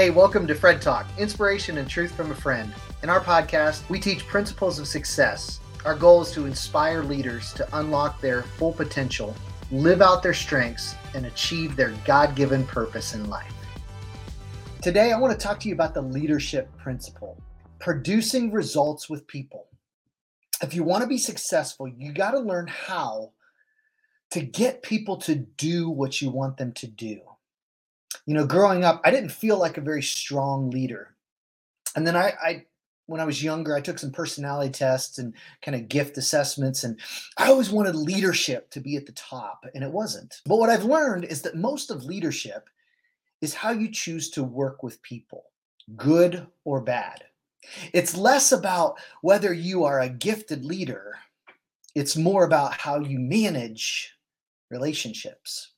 Hey, welcome to Fred Talk, inspiration and truth from a friend. In our podcast, we teach principles of success. Our goal is to inspire leaders to unlock their full potential, live out their strengths, and achieve their God given purpose in life. Today, I want to talk to you about the leadership principle producing results with people. If you want to be successful, you got to learn how to get people to do what you want them to do. You know, growing up, I didn't feel like a very strong leader. And then I, I when I was younger, I took some personality tests and kind of gift assessments, and I always wanted leadership to be at the top, and it wasn't. But what I've learned is that most of leadership is how you choose to work with people, good or bad. It's less about whether you are a gifted leader, it's more about how you manage relationships.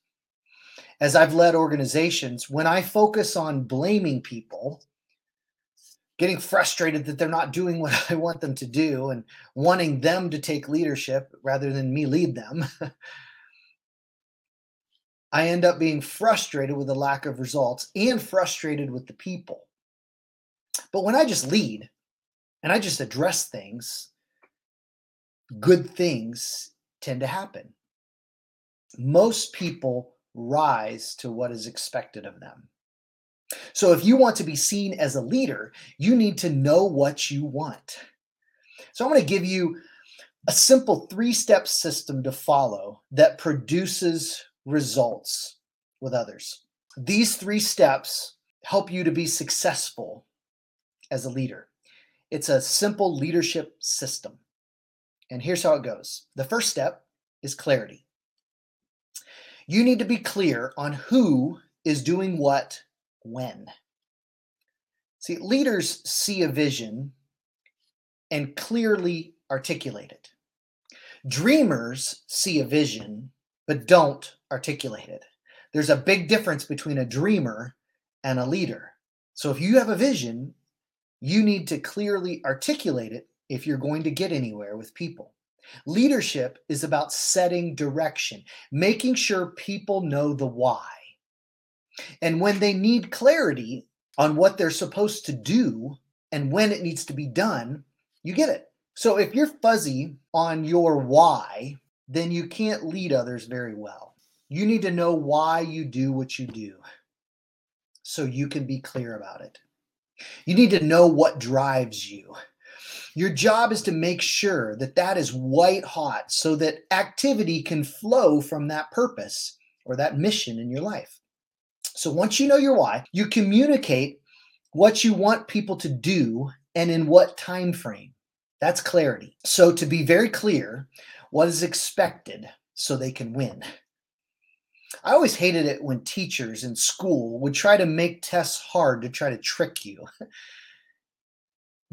As I've led organizations, when I focus on blaming people, getting frustrated that they're not doing what I want them to do and wanting them to take leadership rather than me lead them, I end up being frustrated with the lack of results and frustrated with the people. But when I just lead and I just address things, good things tend to happen most people rise to what is expected of them. So if you want to be seen as a leader, you need to know what you want. So I'm going to give you a simple three step system to follow that produces results with others. These three steps help you to be successful as a leader. It's a simple leadership system. And here's how it goes the first step is clarity. You need to be clear on who is doing what when. See, leaders see a vision and clearly articulate it. Dreamers see a vision but don't articulate it. There's a big difference between a dreamer and a leader. So if you have a vision, you need to clearly articulate it if you're going to get anywhere with people. Leadership is about setting direction, making sure people know the why. And when they need clarity on what they're supposed to do and when it needs to be done, you get it. So if you're fuzzy on your why, then you can't lead others very well. You need to know why you do what you do so you can be clear about it. You need to know what drives you. Your job is to make sure that that is white hot so that activity can flow from that purpose or that mission in your life. So once you know your why, you communicate what you want people to do and in what time frame. That's clarity. So to be very clear, what is expected so they can win. I always hated it when teachers in school would try to make tests hard to try to trick you.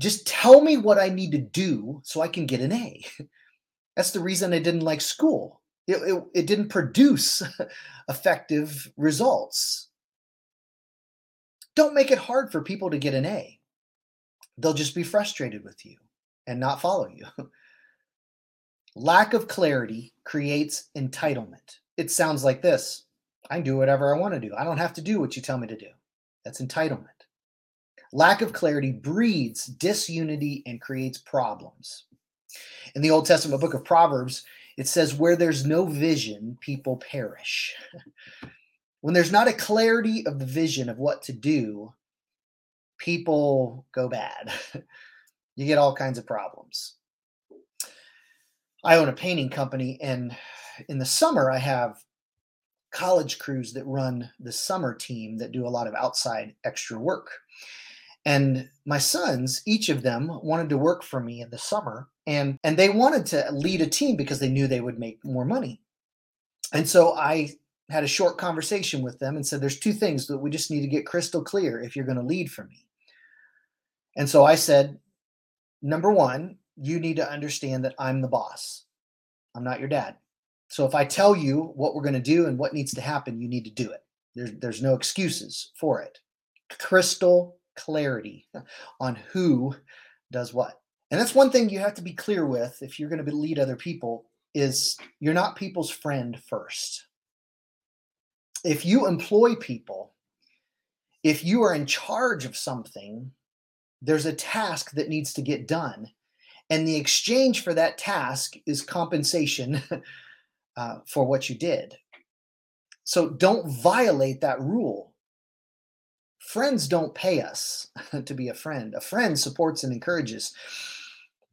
Just tell me what I need to do so I can get an A. That's the reason I didn't like school. It, it, it didn't produce effective results. Don't make it hard for people to get an A. They'll just be frustrated with you and not follow you. Lack of clarity creates entitlement. It sounds like this I can do whatever I want to do. I don't have to do what you tell me to do. That's entitlement. Lack of clarity breeds disunity and creates problems. In the Old Testament book of Proverbs, it says, Where there's no vision, people perish. when there's not a clarity of the vision of what to do, people go bad. you get all kinds of problems. I own a painting company, and in the summer, I have college crews that run the summer team that do a lot of outside extra work. And my sons, each of them wanted to work for me in the summer and and they wanted to lead a team because they knew they would make more money. And so I had a short conversation with them and said there's two things that we just need to get crystal clear if you're going to lead for me. And so I said number 1, you need to understand that I'm the boss. I'm not your dad. So if I tell you what we're going to do and what needs to happen, you need to do it. There's there's no excuses for it. Crystal clarity on who does what. And that's one thing you have to be clear with if you're going to lead other people is you're not people's friend first. If you employ people if you are in charge of something, there's a task that needs to get done. And the exchange for that task is compensation uh, for what you did. So don't violate that rule. Friends don't pay us to be a friend. A friend supports and encourages.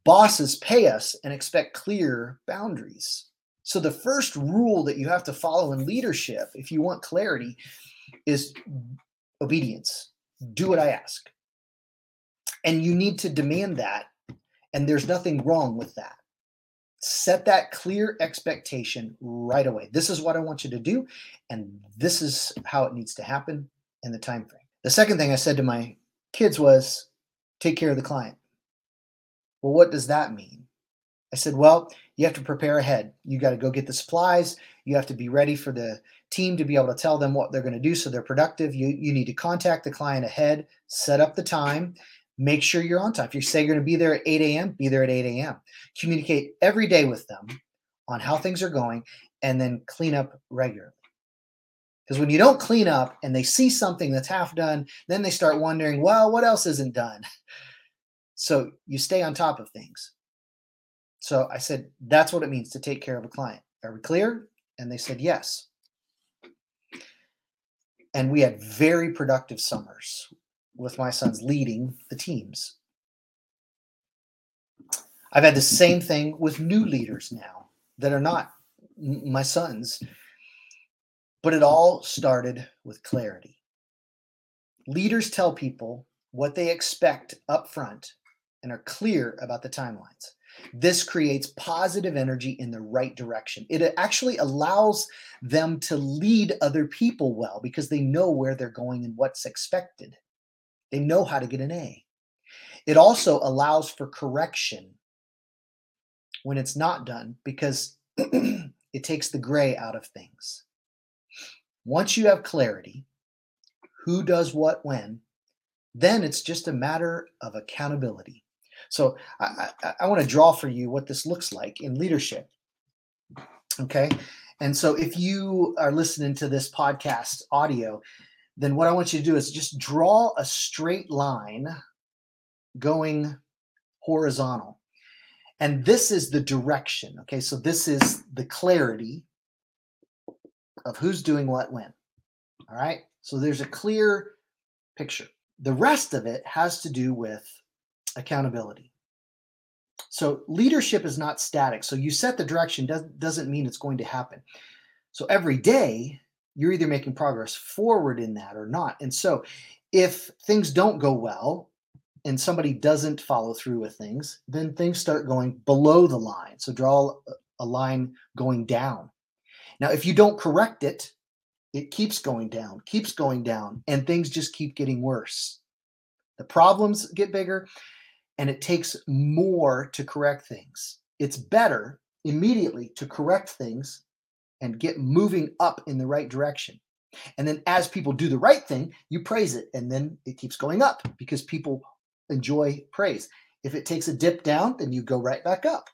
Bosses pay us and expect clear boundaries. So the first rule that you have to follow in leadership, if you want clarity, is obedience. Do what I ask. And you need to demand that. And there's nothing wrong with that. Set that clear expectation right away. This is what I want you to do. And this is how it needs to happen in the time frame. The second thing I said to my kids was take care of the client. Well, what does that mean? I said, well, you have to prepare ahead. You got to go get the supplies. You have to be ready for the team to be able to tell them what they're going to do so they're productive. You, you need to contact the client ahead, set up the time, make sure you're on time. If you say you're going to be there at 8 a.m., be there at 8 a.m. Communicate every day with them on how things are going and then clean up regularly. Because when you don't clean up and they see something that's half done, then they start wondering, well, what else isn't done? So you stay on top of things. So I said, that's what it means to take care of a client. Are we clear? And they said, yes. And we had very productive summers with my sons leading the teams. I've had the same thing with new leaders now that are not my sons, but it all started with clarity. Leaders tell people what they expect up front and are clear about the timelines. This creates positive energy in the right direction. It actually allows them to lead other people well because they know where they're going and what's expected. They know how to get an A. It also allows for correction when it's not done because it takes the gray out of things. Once you have clarity, who does what when, then it's just a matter of accountability. So I, I, I want to draw for you what this looks like in leadership. Okay. And so if you are listening to this podcast audio, then what I want you to do is just draw a straight line going horizontal. And this is the direction. Okay. So this is the clarity of who's doing what when. All right. So there's a clear picture. The rest of it has to do with accountability. So leadership is not static. So you set the direction does, doesn't mean it's going to happen. So every day you're either making progress forward in that or not. And so if things don't go well and somebody doesn't follow through with things, then things start going below the line. So draw a line going down. Now, if you don't correct it, it keeps going down, keeps going down, and things just keep getting worse. The problems get bigger and it takes more to correct things. It's better immediately to correct things and get moving up in the right direction. And then as people do the right thing, you praise it and then it keeps going up because people enjoy praise. If it takes a dip down, then you go right back up.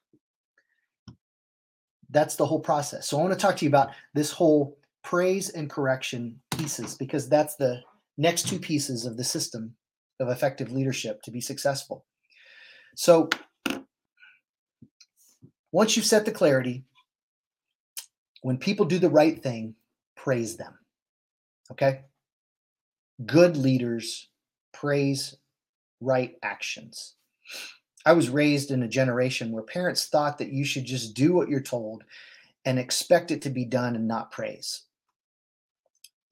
That's the whole process. So I want to talk to you about this whole praise and correction pieces because that's the next two pieces of the system of effective leadership to be successful. So once you've set the clarity, when people do the right thing, praise them. Okay? Good leaders praise right actions. I was raised in a generation where parents thought that you should just do what you're told and expect it to be done and not praise.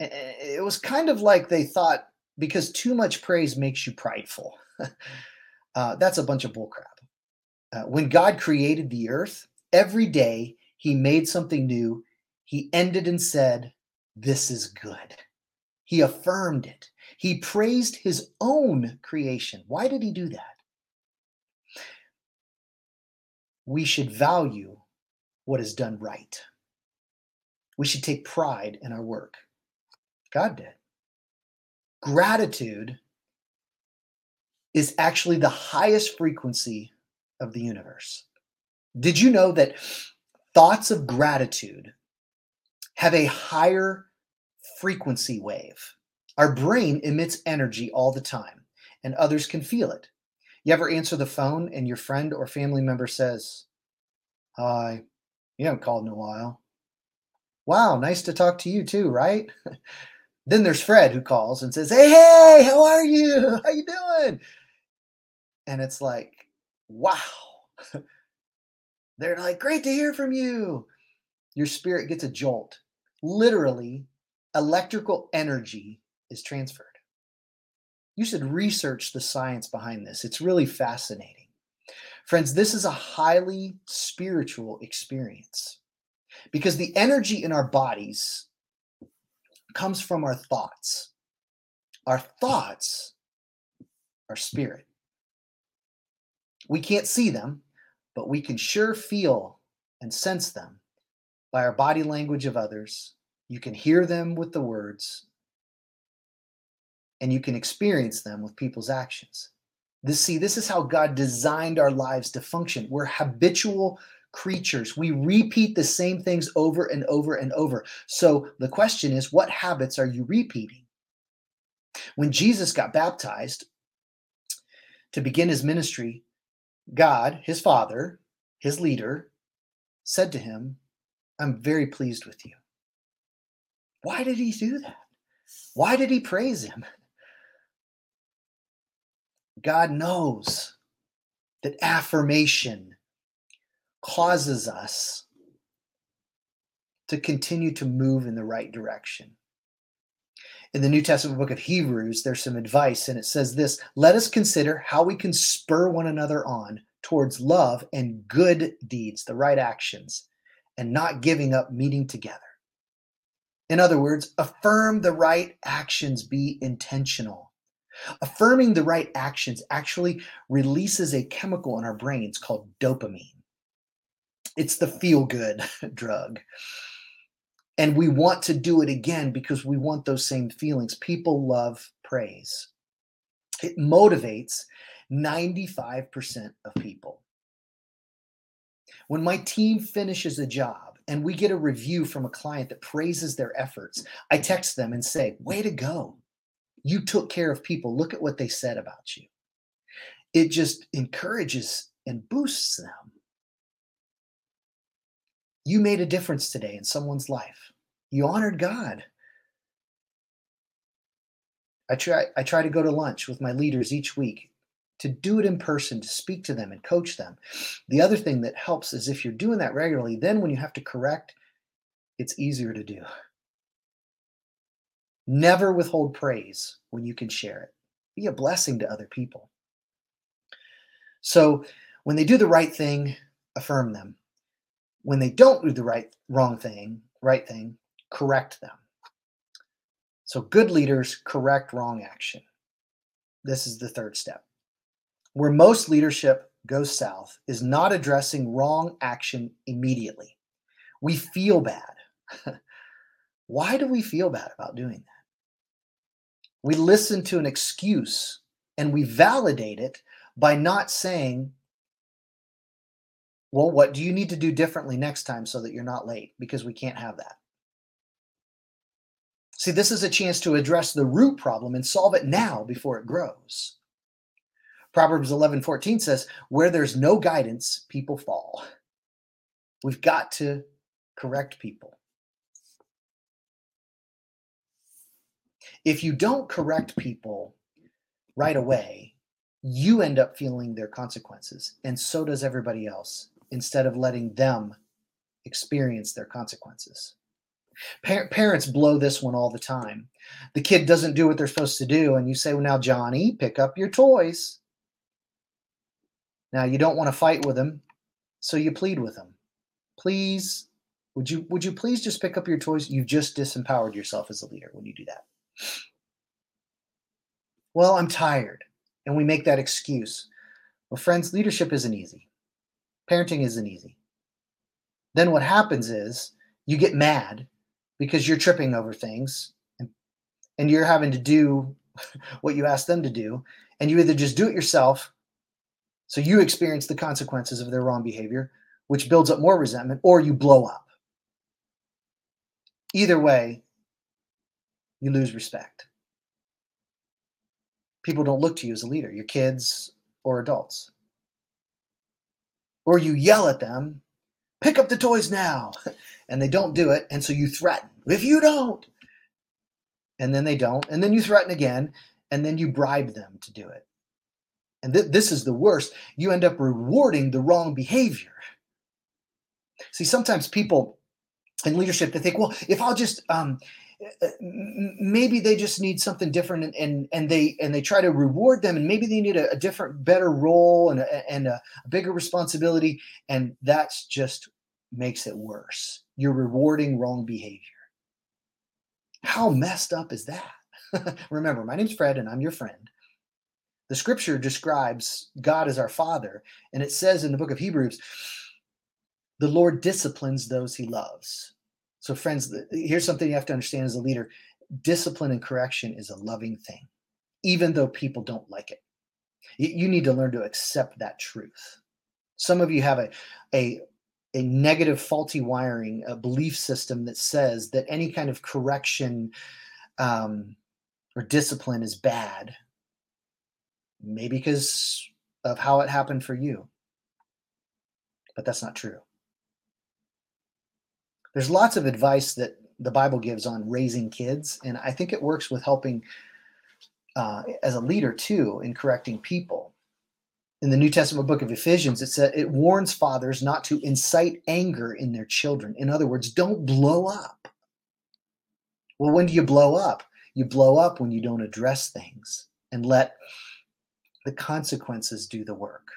It was kind of like they thought because too much praise makes you prideful. Uh, that's a bunch of bullcrap. Uh, when God created the earth, every day he made something new. He ended and said, This is good. He affirmed it. He praised his own creation. Why did he do that? We should value what is done right. We should take pride in our work. God did. Gratitude is actually the highest frequency of the universe. Did you know that thoughts of gratitude have a higher frequency wave? Our brain emits energy all the time, and others can feel it. You ever answer the phone and your friend or family member says, Hi, you haven't called in a while. Wow, nice to talk to you too, right? then there's Fred who calls and says, Hey, hey, how are you? How you doing? And it's like, wow. They're like, great to hear from you. Your spirit gets a jolt. Literally, electrical energy is transferred. You should research the science behind this. It's really fascinating. Friends, this is a highly spiritual experience because the energy in our bodies comes from our thoughts. Our thoughts are spirit. We can't see them, but we can sure feel and sense them by our body language of others. You can hear them with the words, and you can experience them with people's actions. This see, this is how God designed our lives to function. We're habitual creatures. We repeat the same things over and over and over. So the question is, what habits are you repeating? When Jesus got baptized to begin his ministry, God, his father, his leader, said to him, I'm very pleased with you. Why did he do that? Why did he praise him? God knows that affirmation causes us to continue to move in the right direction. In the New Testament book of Hebrews, there's some advice, and it says this Let us consider how we can spur one another on towards love and good deeds, the right actions, and not giving up meeting together. In other words, affirm the right actions, be intentional. Affirming the right actions actually releases a chemical in our brains called dopamine. It's the feel good drug. And we want to do it again because we want those same feelings. People love praise, it motivates 95% of people. When my team finishes a job and we get a review from a client that praises their efforts, I text them and say, Way to go. You took care of people. Look at what they said about you. It just encourages and boosts them. You made a difference today in someone's life. You honored God. I try I try to go to lunch with my leaders each week to do it in person, to speak to them and coach them. The other thing that helps is if you're doing that regularly, then when you have to correct, it's easier to do. Never withhold praise when you can share it. Be a blessing to other people. So when they do the right thing, affirm them. When they don't do the right wrong thing, right thing, correct them. So good leaders correct wrong action. This is the third step. Where most leadership goes south is not addressing wrong action immediately. We feel bad. Why do we feel bad about doing that? We listen to an excuse and we validate it by not saying, well, what do you need to do differently next time so that you're not late? Because we can't have that. See, this is a chance to address the root problem and solve it now before it grows. Proverbs 11 14 says, Where there's no guidance, people fall. We've got to correct people. If you don't correct people right away, you end up feeling their consequences, and so does everybody else, instead of letting them experience their consequences. Pa- parents blow this one all the time. The kid doesn't do what they're supposed to do, and you say, Well, now, Johnny, pick up your toys. Now, you don't want to fight with him, so you plead with him. Please, would you would you please just pick up your toys? You've just disempowered yourself as a leader when you do that. Well, I'm tired. And we make that excuse. Well, friends, leadership isn't easy. Parenting isn't easy. Then what happens is you get mad because you're tripping over things and, and you're having to do what you ask them to do. And you either just do it yourself, so you experience the consequences of their wrong behavior, which builds up more resentment, or you blow up. Either way, you lose respect. people don't look to you as a leader, your kids or adults. Or you yell at them, pick up the toys now, and they don't do it. And so you threaten, if you don't, and then they don't, and then you threaten again, and then you bribe them to do it. And th- this is the worst. You end up rewarding the wrong behavior. See, sometimes people in leadership they think, well, if I'll just um, Uh, maybe they just need something different and, and and they and they try to reward them and maybe they need a, a different better role and a, and a bigger responsibility. And that's just makes it worse. You're rewarding wrong behavior. How messed up is that? Remember my name's fred and i'm your friend. The scripture describes god as our father and it says in the book of hebrews the lord disciplines those he loves so, friends, here's something you have to understand as a leader discipline and correction is a loving thing, even though people don't like it. You need to learn to accept that truth. Some of you have a, a, a negative, faulty wiring, a belief system that says that any kind of correction um, or discipline is bad, maybe because of how it happened for you. But that's not true there's lots of advice that the Bible gives on raising kids, and I think it works with helping uh, as a leader too in correcting people. In the New Testament book of Ephesians, it says it warns fathers not to incite anger in their children. In other words, don't blow up. Well, when do you blow up? You blow up when you don't address things and let the consequences do the work.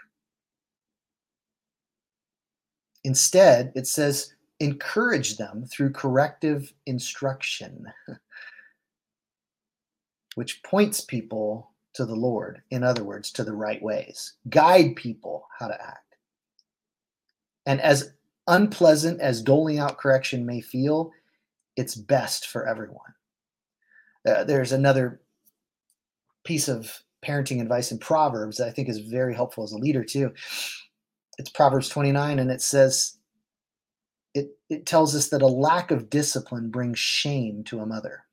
Instead, it says encourage them through corrective instruction, which points people to the Lord, in other words, to the right ways, guide people how to act. And as unpleasant as doling out correction may feel, it's best for everyone. Uh, there's another piece of parenting advice in Proverbs that I think is very helpful as a leader, too. It's Proverbs 29, and it says, it, it tells us that a lack of discipline brings shame to a mother.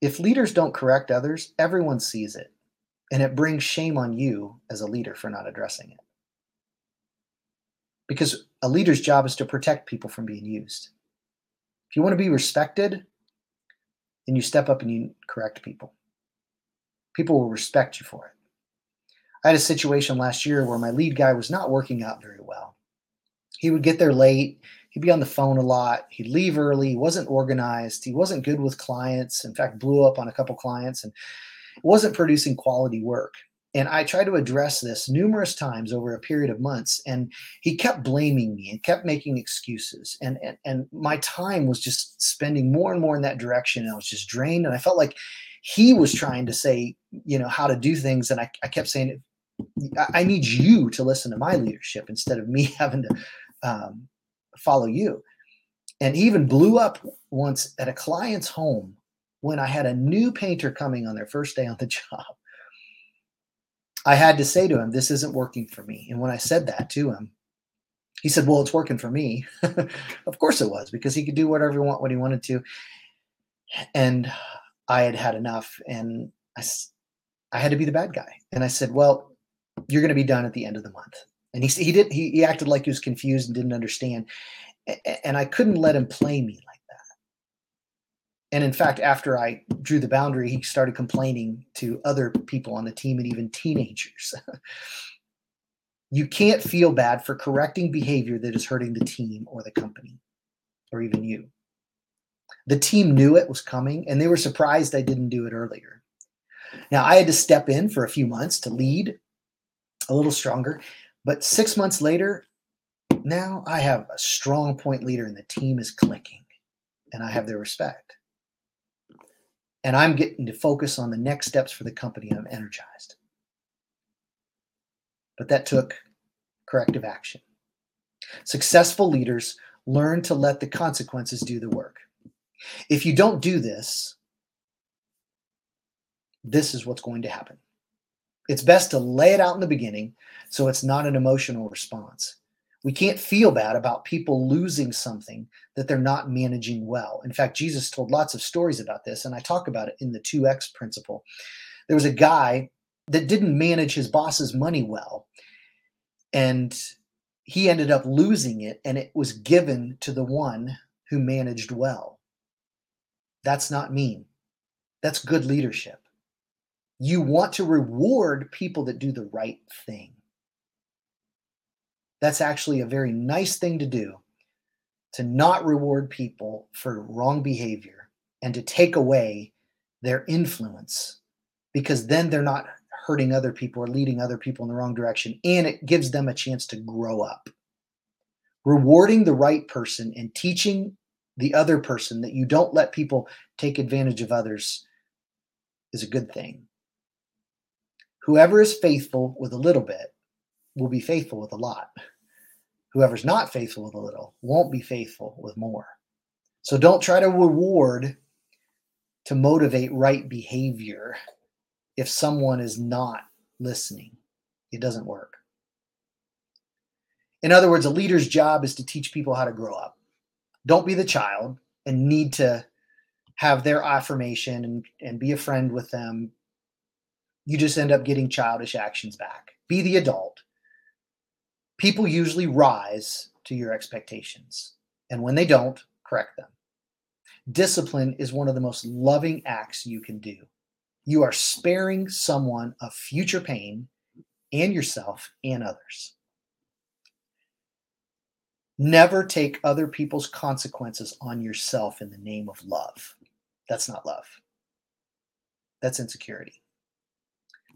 If leaders don't correct others, everyone sees it, and it brings shame on you as a leader for not addressing it. Because a leader's job is to protect people from being used. If you want to be respected, then you step up and you correct people. People will respect you for it. I had a situation last year where my lead guy was not working out very well he would get there late. He'd be on the phone a lot. He'd leave early. He wasn't organized. He wasn't good with clients. In fact, blew up on a couple clients and wasn't producing quality work. And I tried to address this numerous times over a period of months. And he kept blaming me and kept making excuses. And, and, and my time was just spending more and more in that direction. And I was just drained. And I felt like he was trying to say, you know, how to do things. And I, I kept saying, I need you to listen to my leadership instead of me having to um, follow you. And even blew up once at a client's home when I had a new painter coming on their first day on the job. I had to say to him, This isn't working for me. And when I said that to him, he said, Well, it's working for me. of course it was, because he could do whatever he want, what he wanted to. And I had had enough. And I, I had to be the bad guy. And I said, Well, you're going to be done at the end of the month and he he did he, he acted like he was confused and didn't understand. And i couldn't let him play me like that. And in fact after i drew the boundary he started complaining to other people on the team and even teenagers. You can't feel bad for correcting behavior that is hurting the team or the company or even you. The team knew it was coming and they were surprised i didn't do it earlier. Now i had to step in for a few months to lead a little stronger but six months later, now I have a strong point leader and the team is clicking and I have their respect. And I'm getting to focus on the next steps for the company. and I'm energized. But that took corrective action. Successful leaders learn to let the consequences do the work. If you don't do this, this is what's going to happen. It's best to lay it out in the beginning so it's not an emotional response. We can't feel bad about people losing something that they're not managing well. In fact, Jesus told lots of stories about this, and I talk about it in the 2x principle. There was a guy that didn't manage his boss's money well, and he ended up losing it, and it was given to the one who managed well. That's not mean, that's good leadership. You want to reward people that do the right thing. That's actually a very nice thing to do to not reward people for wrong behavior and to take away their influence because then they're not hurting other people or leading other people in the wrong direction and it gives them a chance to grow up. Rewarding the right person and teaching the other person that you don't let people take advantage of others is a good thing. Whoever is faithful with a little bit will be faithful with a lot. Whoever's not faithful with a little won't be faithful with more. So don't try to reward to motivate right behavior if someone is not listening. It doesn't work. In other words, a leader's job is to teach people how to grow up. Don't be the child and need to have their affirmation and, and be a friend with them. You just end up getting childish actions back. Be the adult. People usually rise to your expectations. And when they don't, correct them. Discipline is one of the most loving acts you can do. You are sparing someone of future pain and yourself and others. Never take other people's consequences on yourself in the name of love. That's not love. That's insecurity.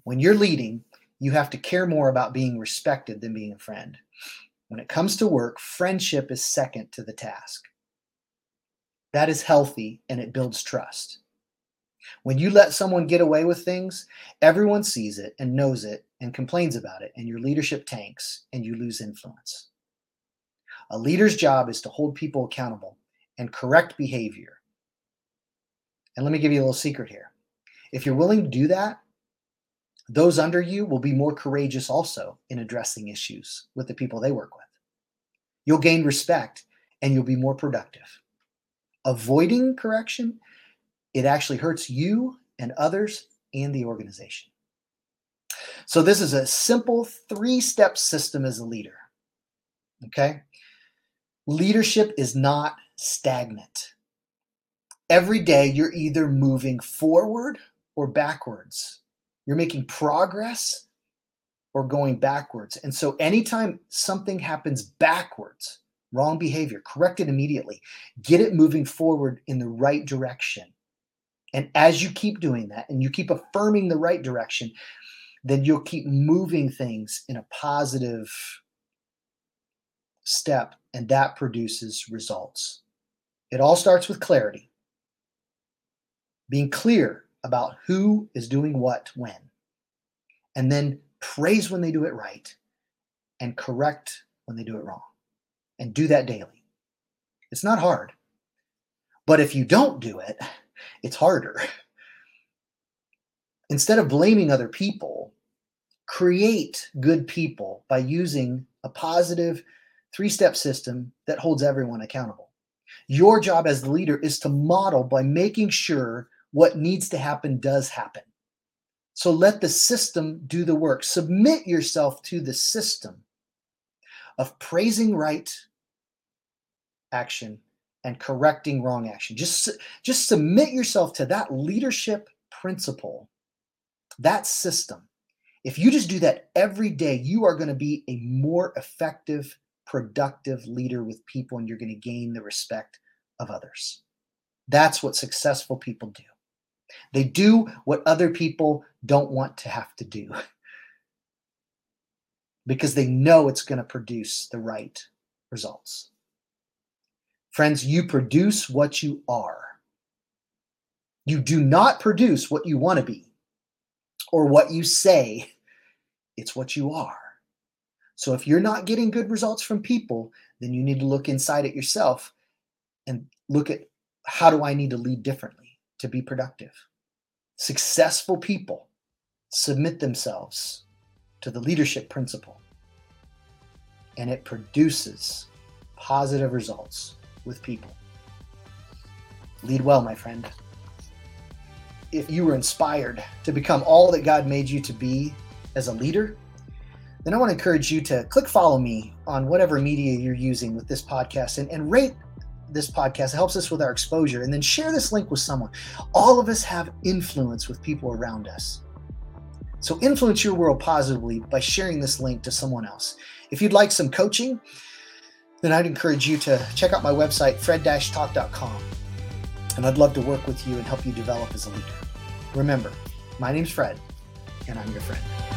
When you're leading, you have to care more about being respected than being a friend. When it comes to work, friendship is second to the task. That is healthy and it builds trust. When you let someone get away with things, everyone sees it and knows it and complains about it, and your leadership tanks and you lose influence. A leader's job is to hold people accountable and correct behavior. And let me give you a little secret here. If you're willing to do that, those under you will be more courageous also in addressing issues with the people they work with. You'll gain respect and you'll be more productive. Avoiding correction, it actually hurts you and others and the organization. So, this is a simple three step system as a leader. Okay? Leadership is not stagnant. Every day, you're either moving forward or backwards. You're making progress or going backwards. And so, anytime something happens backwards, wrong behavior, correct it immediately, get it moving forward in the right direction. And as you keep doing that and you keep affirming the right direction, then you'll keep moving things in a positive step, and that produces results. It all starts with clarity, being clear about who is doing what when, and then praise when they do it right and correct when they do it wrong. And do that daily. It's not hard. But if you don't do it, it's harder. Instead of blaming other people, create good people by using a positive three step system that holds everyone accountable. Your job as the leader is to model by making sure what needs to happen does happen. So let the system do the work. Submit yourself to the system of praising right action and correcting wrong action. Just, just submit yourself to that leadership principle, that system. If you just do that every day, you are going to be a more effective productive leader with people and you're going to gain the respect of others. That's what successful people do. They do what other people don't want to have to do because they know it's going to produce the right results. Friends, you produce what you are. You do not produce what you want to be or what you say, it's what you are. So if you're not getting good results from people, then you need to look inside at yourself and look at how do I need to lead differently to be productive? Successful people submit themselves to the leadership principle and it produces positive results with people. Lead well, my friend. If you were inspired to become all that God made you to be as a leader, then I want to encourage you to click follow me on whatever media you're using with this podcast and, and rate this podcast. It helps us with our exposure. And then share this link with someone. All of us have influence with people around us. So influence your world positively by sharing this link to someone else. If you'd like some coaching, then I'd encourage you to check out my website, fred-talk.com. And I'd love to work with you and help you develop as a leader. Remember, my name's Fred, and I'm your friend.